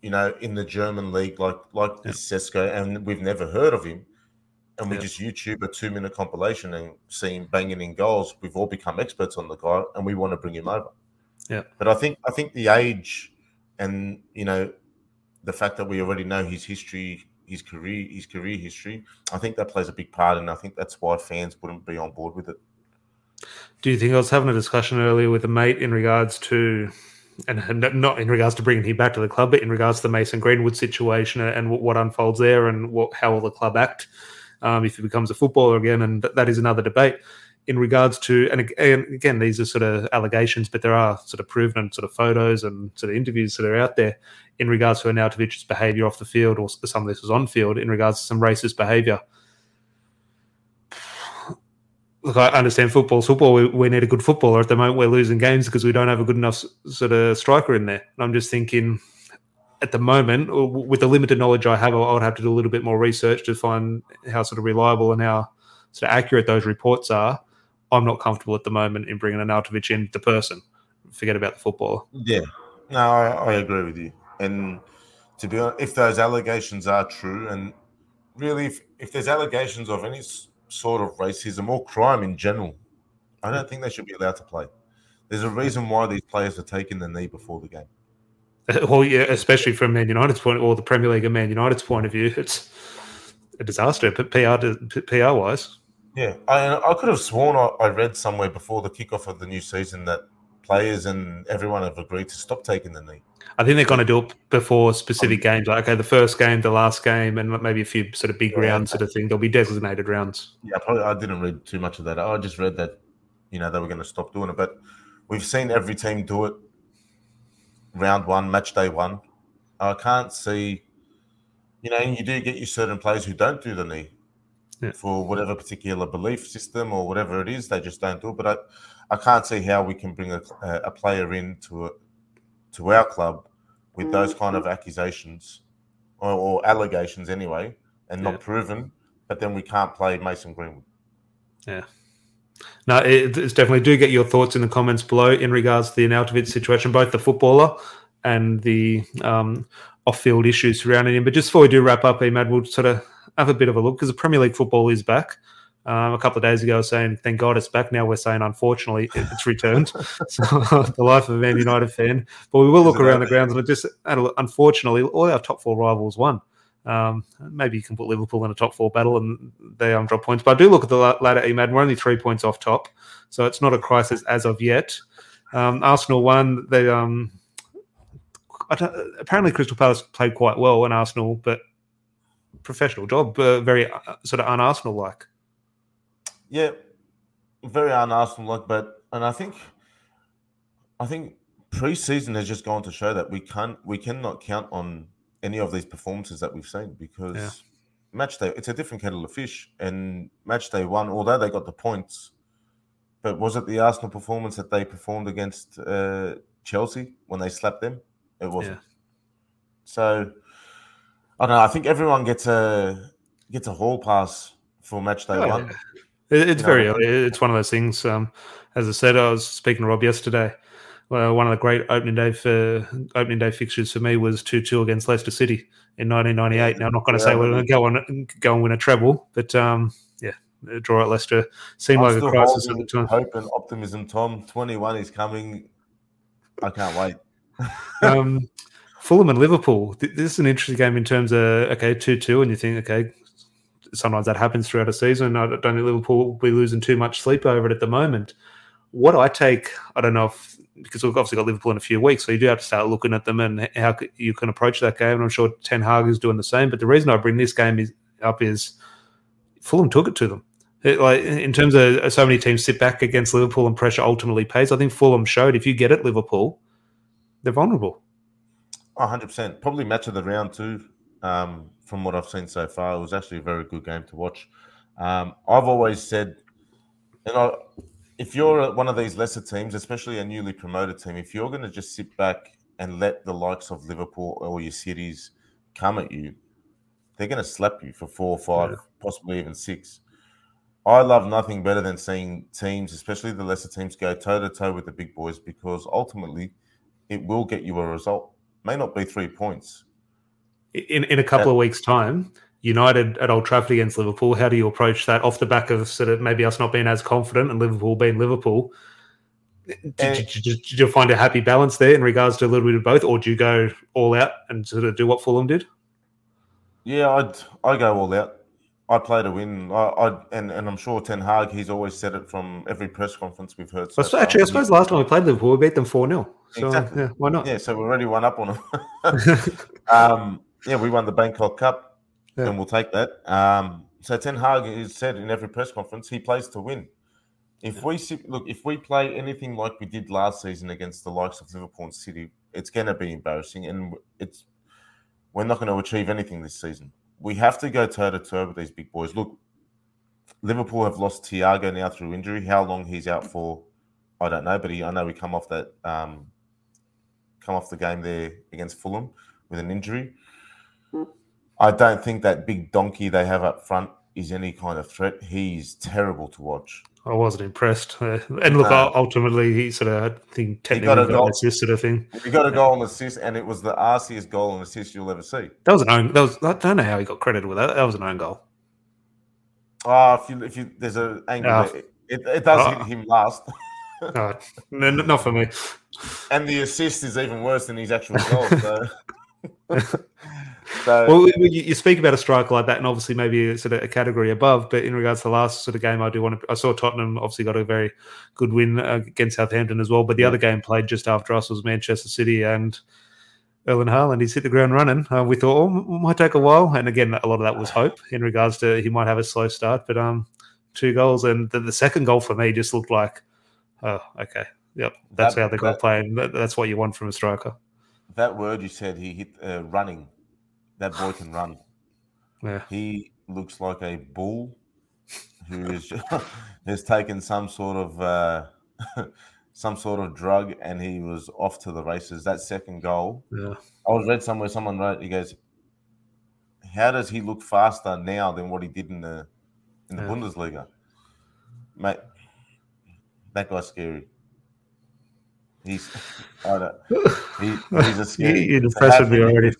you know, in the German league like like yeah. this Sesko, and we've never heard of him, and we yeah. just YouTube a two minute compilation and see him banging in goals, we've all become experts on the guy, and we want to bring him over. Yeah, but I think I think the age and you know the fact that we already know his history, his career, his career history, I think that plays a big part, and I think that's why fans wouldn't be on board with it. Do you think I was having a discussion earlier with a mate in regards to, and not in regards to bringing him back to the club, but in regards to the Mason Greenwood situation and what, unfolds there and what how will the club act um, if he becomes a footballer again, and that is another debate in regards to, and again, these are sort of allegations, but there are sort of proven and sort of photos and sort of interviews that are out there in regards to Arnautovic's behaviour off the field, or some of this was on field in regards to some racist behaviour. Look, I understand football. Football, we, we, need a good footballer. At the moment, we're losing games because we don't have a good enough sort of striker in there. And I'm just thinking, at the moment, with the limited knowledge I have, I would have to do a little bit more research to find how sort of reliable and how sort of accurate those reports are. I'm not comfortable at the moment in bringing Arnautovic in, the person. Forget about the footballer. Yeah, no, I, I agree with you. And to be honest, if those allegations are true, and really, if, if there's allegations of any sort of racism or crime in general, I don't think they should be allowed to play. There's a reason why these players are taking the knee before the game. (laughs) Well, yeah, especially from Man United's point or the Premier League and Man United's point of view, it's a disaster. But PR, PR wise, yeah, I, I could have sworn I, I read somewhere before the kickoff of the new season that players and everyone have agreed to stop taking the knee. I think they're going to do it before specific um, games. Like, okay, the first game, the last game, and maybe a few sort of big yeah, rounds sort of thing. There'll be designated rounds. Yeah, probably. I didn't read too much of that. I just read that, you know, they were going to stop doing it. But we've seen every team do it. Round one, match day one. I can't see. You know, you do get your certain players who don't do the knee yeah. for whatever particular belief system or whatever it is. They just don't do it. But I, I can't see how we can bring a, a player into a, to our club with those kind of accusations or, or allegations anyway and not Yeah. proven, but then we can't play Mason Greenwood. Yeah. No, it, it's definitely do get your thoughts in the comments below in regards to the Arnautovic situation, both the footballer and the um, off-field issues surrounding him. But just before we do wrap up, Emad, we'll sort of have a bit of a look because the Premier League football is back. Um, a couple of days ago, I was saying, "Thank God it's back." Now we're saying, "Unfortunately, it's returned." (laughs) so, (laughs) the life of a Man United fan. But we will look around the grounds, and it just unfortunately, all our top four rivals won. Um, maybe you can put Liverpool in a top four battle and they um, drop points. But I do look at the la- ladder, Emad. We're only three points off top, so it's not a crisis as of yet. Um, Arsenal won. They um, I apparently Crystal Palace played quite well in Arsenal, but professional job, uh, very uh, sort of un-Arsenal like. Yeah, very un-Arsenal like, but and I think, I think pre-season has just gone to show that we can't, we cannot count on any of these performances that we've seen because Yeah. match day it's a different kettle of fish. And match day one, although they got the points, but was it the Arsenal performance that they performed against uh, Chelsea when they slapped them? It wasn't. Yeah. So I don't know. I think everyone gets a gets a hall pass for match day Oh, one. yeah. It's You very know, early. It's one of those things. Um, as I said, I was speaking to Rob yesterday. Well, one of the great opening day for opening day fixtures for me was two two against Leicester City in 1998. Now I'm not going to say Yeah. we're going to go on go and win a treble, but um, yeah, a draw at Leicester seemed I'm like a crisis at the time. Hope and optimism, Tom. 21 is coming. I can't wait. um, (laughs) Fulham and Liverpool. This is an interesting game in terms of okay, two two, and you think okay, sometimes that happens throughout a season. I don't think Liverpool will be losing too much sleep over it at the moment. What I take, I don't know if because we've obviously got Liverpool in a few weeks, so you do have to start looking at them and how you can approach that game. And I'm sure Ten Hag is doing the same. But the reason I bring this game is, up is Fulham took it to them. It, like in terms of uh, so many teams sit back against Liverpool and pressure ultimately pays. I think Fulham showed if you get it Liverpool, they're vulnerable. Oh, 100%. Probably match of the round too. Um, from what I've seen so far, it was actually a very good game to watch. Um, I've always said, you know, if you're one of these lesser teams, especially a newly promoted team, if you're going to just sit back and let the likes of Liverpool or your cities come at you, they're going to slap you for four, five, Yeah. possibly even six. I love nothing better than seeing teams, especially the lesser teams, go toe to toe with the big boys because ultimately it will get you a result. May not be three points. in, in a couple of weeks' time, United at Old Trafford against Liverpool, how do you approach that off the back of sort of maybe us not being as confident and Liverpool being Liverpool? Did, eh. And- did, did, did you find a happy balance there in regards to a little bit of both, or do you go all out and sort of do what Fulham did? Yeah, I'd I go all out. I play to win. I, I and, and I'm sure Ten Hag. He's always said it from every press conference we've heard. So I suppose- actually, I suppose last time we played Liverpool, we beat them 4 0. So, Exactly. yeah, why not? Yeah, so we're already won up on them. (laughs) (laughs) um, yeah, we won the Bangkok Cup, Yeah. and we'll take that. Um, so Ten Hag has said in every press conference he plays to win. If we sit, look, if we play anything like we did last season against the likes of Liverpool and City, it's going to be embarrassing, and it's we're not going to achieve anything this season. We have to go toe to toe with these big boys. Look, Liverpool have lost Thiago now through injury. How long he's out for, I don't know, but he, I know we come off that um, come off the game there against Fulham with an injury. I don't think that big donkey they have up front is any kind of threat. He's terrible to watch. I wasn't impressed. Uh, and look, ultimately, he sort of, I think, got a technically got goal. an assist sort of thing. He got a goal and assist, and it was the arsiest goal and assist you'll ever see. That was an own. That was. I don't know how he got credited with that. That was an own goal. Ah, if you if you there's a angle, Ah. there. it, it does Ah. hit him last, (laughs) No, no, not for me. and the assist is even worse than his actual goal. So, (laughs) (laughs) so Well, you you speak about a striker like that, and obviously maybe sort of a category above. But in regards to the last sort of game, I do want to. I saw Tottenham obviously got a very good win uh, against Southampton as well. But the Yeah. other game played just after us was Manchester City and Erling Haaland. He's hit the ground running. Uh, we thought, oh, it might take a while, and again, a lot of that was hope in regards to he might have a slow start. But um, two goals, and the, the second goal for me just looked like, oh, okay, yep, that's That- how they're going to that- play, that, that's what you want from a striker. that word you said, he hit uh, running. That boy can run. Yeah. He looks like a bull who is (laughs) has taken some sort of uh, (laughs) some sort of drug, and he was off to the races. That second goal, Yeah. I was read somewhere someone wrote. He goes, how does he look faster now than what he did in the in the Yeah. Bundesliga? Mate, that guy's scary. He's I don't, he, he's a (laughs) scary. You're to impressed me already.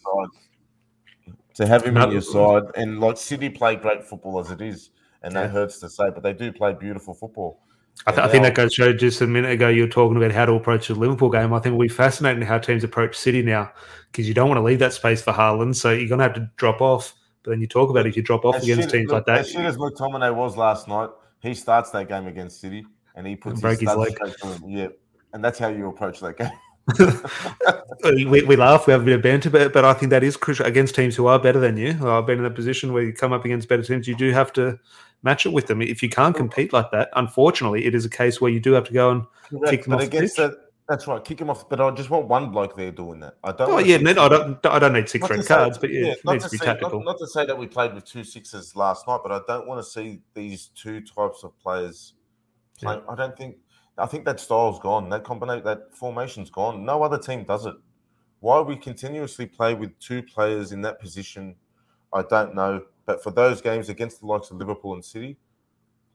To have him in your side, and like City play great football as it is, and that hurts to say, but they do play beautiful football. I, th- I think that goes to show just a minute ago you were talking about how to approach the Liverpool game. I think it'll be fascinating how teams approach City now because you don't want to leave that space for Haaland, so you're going to have to drop off. But then you talk about if you drop off As against teams look, like that, As shit as McTominay was last night, he starts that game against City and he puts And break his leg. straight through him. Yeah, and that's how you approach that (laughs) game. (laughs) we, we laugh, we have a bit of banter, but, but I think that is crucial against teams who are better than you. I've been in a position where you come up against better teams, you do have to match it with them. If you can't compete like that, unfortunately, it is a case where you do have to go and Kick them off the against pitch. that, that's right. Kick him off. But I just want one bloke there doing that. I don't. oh yeah, six- I don't I don't need six to red say- cards, but yeah, it needs to be say, tactical. Not, not to say that we played with two sixes last night, but I don't want to see these two types of players play. I don't think. I think that style's gone. That combination, that formation's gone. No other team does it. Why we continuously play with two players in that position, I don't know. But for those games against the likes of Liverpool and City,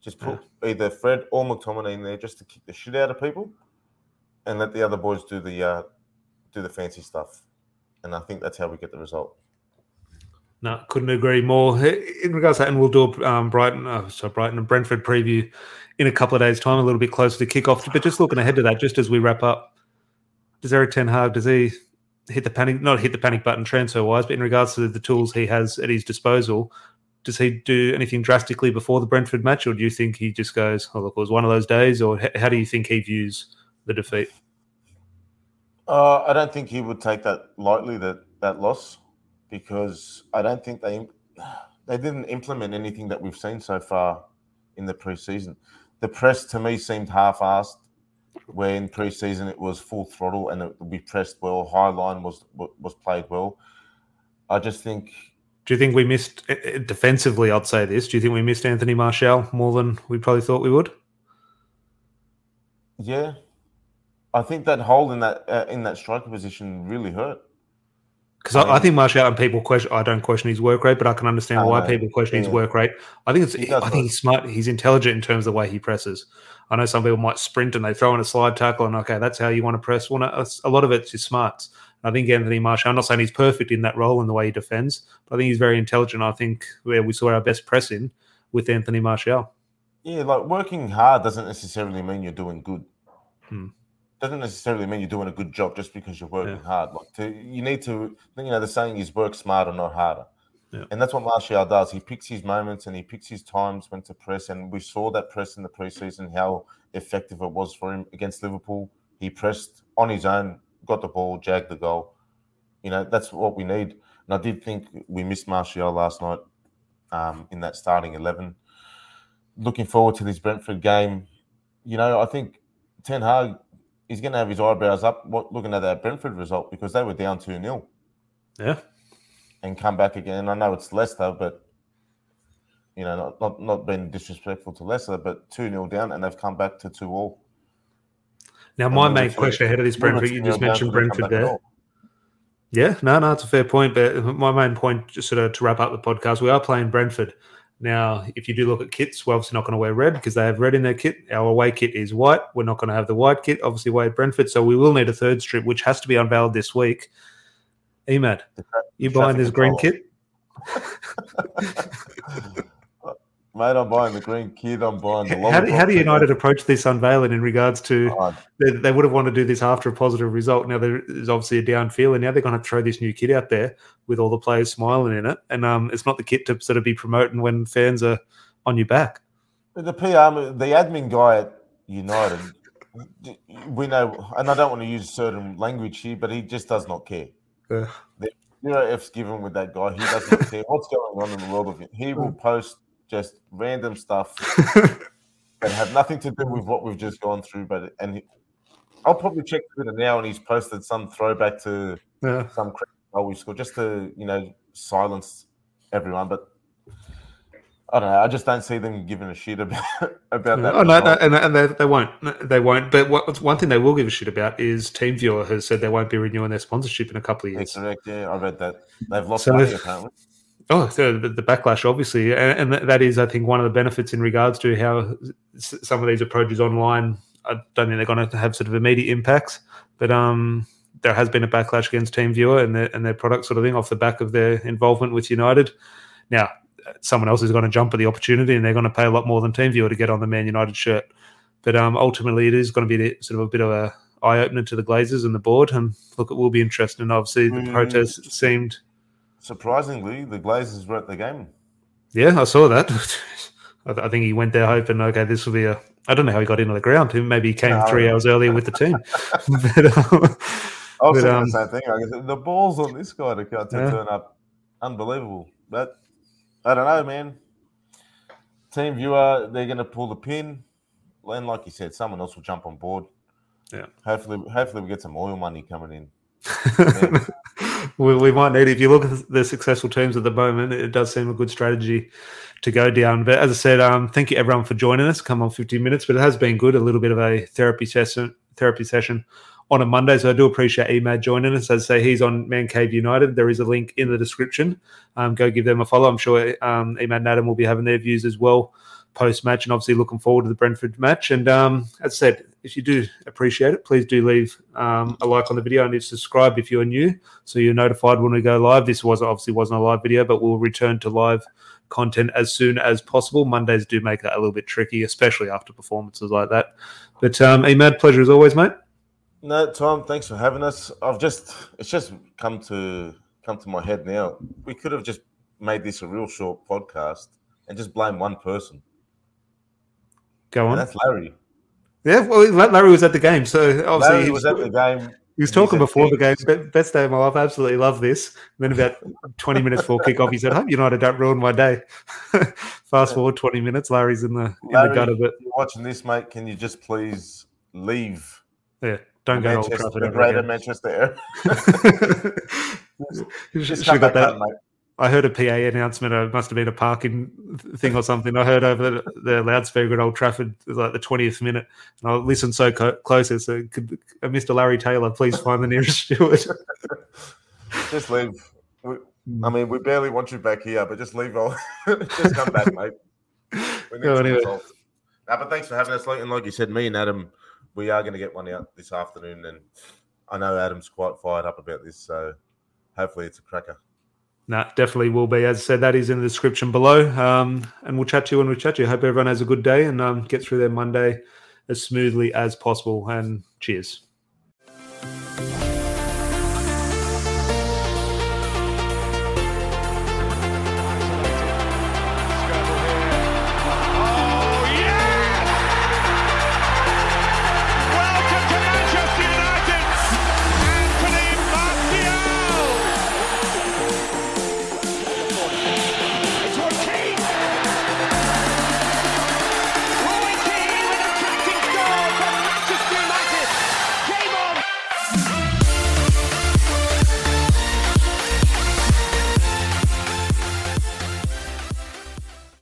just put either Fred or McTominay in there just to kick the shit out of people, and let the other boys do the uh, do the fancy stuff. And I think that's how we get the result. No, couldn't agree more. In regards to that, and we'll do a um, Brighton, uh, so Brighton and Brentford preview in a couple of days' time, a little bit closer to kickoff. But just looking ahead to that, just as we wrap up, does Erik Ten Hag does he hit the panic, not hit the panic button transfer wise, but in regards to the tools he has at his disposal, does he do anything drastically before the Brentford match, or do you think he just goes, "Oh look, it was one of those days," or how do you think he views the defeat? Uh, I don't think he would take that lightly that that loss because I don't think they (sighs) they didn't implement anything that we've seen so far in the preseason. The press to me seemed half-assed, where in preseason it was full throttle and it, we pressed well. High line was was played well. I just think Do you think we missed eh, eh, defensively? I'd say this. Do you think we missed Anthony Martial more than we probably thought we would? Yeah, I think that hole in that uh, in that striker position really hurt. Because I, I think Martial and people question. I don't question his work rate, but I can understand I why know, people question his work rate. I think it's. I think he's smart. He's intelligent in terms of the way he presses. I know some people might sprint and they throw in a slide tackle, and okay, that's how you want to press. Well, no, a lot of it's his smarts. I think Anthony Martial. I'm not saying he's perfect in that role and the way he defends, but I think he's very intelligent. I think where we saw our best press in with Anthony Martial. Yeah, like working hard doesn't necessarily mean you're doing good. Hmm. Doesn't necessarily mean you're doing a good job just because you're working Yeah. hard. Like to, you need to, you know, the saying is work smarter, not harder. Yeah. And that's what Martial does. He picks his moments and he picks his times when to press. And we saw that press in the preseason, how effective it was for him against Liverpool. He pressed on his own, got the ball, jagged the goal. You know, that's what we need. And I did think we missed Martial last night um, in that starting 11 looking forward to this Brentford game. You know, I think Ten Hag is going to have his eyebrows up what, looking at that Brentford result because they were down 2 0 Yeah, and come back again. I know it's Leicester, but, you know, not, not, not being disrespectful to Leicester, but 2 0 down and they've come back to 2 all. Now, And my main question ahead of this Brentford, you just mentioned so they've come Brentford there. Yeah, no, no, it's a fair point. But my main point, just sort of to wrap up the podcast, we are playing Brentford. Now, if you do look at kits, we're obviously not going to wear red because they have red in their kit. Our away kit is white. We're not going to have the white kit, obviously, away at Brentford. So we will need a third strip, which has to be unveiled this week. Emad, you buying this green kit? (laughs) (laughs) Mate, I'm buying the green kid. I'm buying the How, do- how do. United approach this unveiling in regards to Oh, they, they would have wanted to do this after a positive result. Now there's obviously a down feel, and now they're going to throw this new kit out there with all the players smiling in it, and um, it's not the kit to sort of be promoting when fans are on your back. The PR, the admin guy at United, we know, and I don't want to use certain language here, but he just does not care. Ugh. Zero F's given with that guy. He doesn't care what's going on in the world of it. He will post just random stuff (laughs) that have nothing to do with what we've just gone through. But and he, I'll probably check Twitter now, and he's posted some throwback to Yeah. some goal we scored just to you know silence everyone. But I don't know. I just don't see them giving a shit about (laughs) about that. Oh no, no, and, and they, they won't. They won't. But what, one thing they will give a shit about is TeamViewer has said they won't be renewing their sponsorship in a couple of Yeah, years. correct. Yeah, I read that. They've lost So money apparently. Oh, so the, the backlash, obviously, and, and, that is, I think, one of the benefits in regards to how some of these approaches online. I don't think they're going to have sort of immediate impacts, but um, there has been a backlash against TeamViewer and their and their product sort of thing off the back of their involvement with United. Now, someone else is going to jump at the opportunity, and they're going to pay a lot more than TeamViewer to get on the Man United shirt. But um, ultimately, it is going to be sort of a bit of a eye opener to the Glazers and the board. And look, it will be interesting. And obviously, the mm. protest seemed surprisingly the Glazers were at the game. Yeah, I saw that. (laughs) I think he went there hoping, okay, this will be a. I don't know how he got into the ground. Maybe he came no, three hours earlier with the team. (laughs) but, um, (laughs) I was but, um, the same thing. Guess, the balls on this guy to, to yeah. turn up, unbelievable. But I don't know, man. TeamViewer, they're going to pull the pin. And like you said, someone else will jump on board. Yeah. Hopefully, hopefully we get some oil money coming in. We, we might need. If you look at the successful teams at the moment, it does seem a good strategy to go down. But as I said, um, thank you everyone for joining us. Come on, 15 minutes, but it has been good. A little bit of a therapy session. Therapy session on a Monday. So I do appreciate Emad joining us. As I say, he's on Man Cave United. There is a link in the description. Um, go give them a follow. I'm sure um, Emad and Adam will be having their views as well post match, and obviously looking forward to the Brentford match. And um, as I said, if you do appreciate it, please do leave um, a like on the video and subscribe if you're new, so you're notified when we go live. This was obviously wasn't a live video, but we'll return to live content as soon as possible. Mondays do make that a little bit tricky, especially after performances like that. But um, Emad, pleasure as always, mate. No, Tom, thanks for having us. I've just it's just come to come to my head now. We could have just made this a real short podcast and just blame one person. Go on. That's Larry. Yeah, well, Larry was at the game, so obviously Larry was at the game. He was talking before the game. Best day of my life. Absolutely love this. And then about 20 minutes before kickoff, he said, "Hope United don't ruin my day." (laughs) Fast forward 20 minutes, Larry's in the in Larry, the gut of it. Watching this, mate, can you just please leave? Yeah. Don't go Manchester, Old Trafford. Greater Manchester. (laughs) (laughs) Just got that. Home, I heard a PA announcement. It must have been a parking thing or something. I heard over the, the loudspeaker at Old Trafford, like the twentieth minute, and I listened so co- close. So, could, uh, Mr. Larry Taylor, please find the nearest (laughs) steward. (laughs) just leave. I mean, we barely want you back here, but just leave. (laughs) just come back, mate. We need oh, anyway. No, but thanks for having us. And like you said, me and Adam we are going to get one out this afternoon, and I know Adam's quite fired up about this, so hopefully it's a cracker. No, nah, definitely will be. As I said, that is in the description below. Um, and we'll chat to you when we chat to you. Hope everyone has a good day and um, get through their Monday as smoothly as possible. And cheers.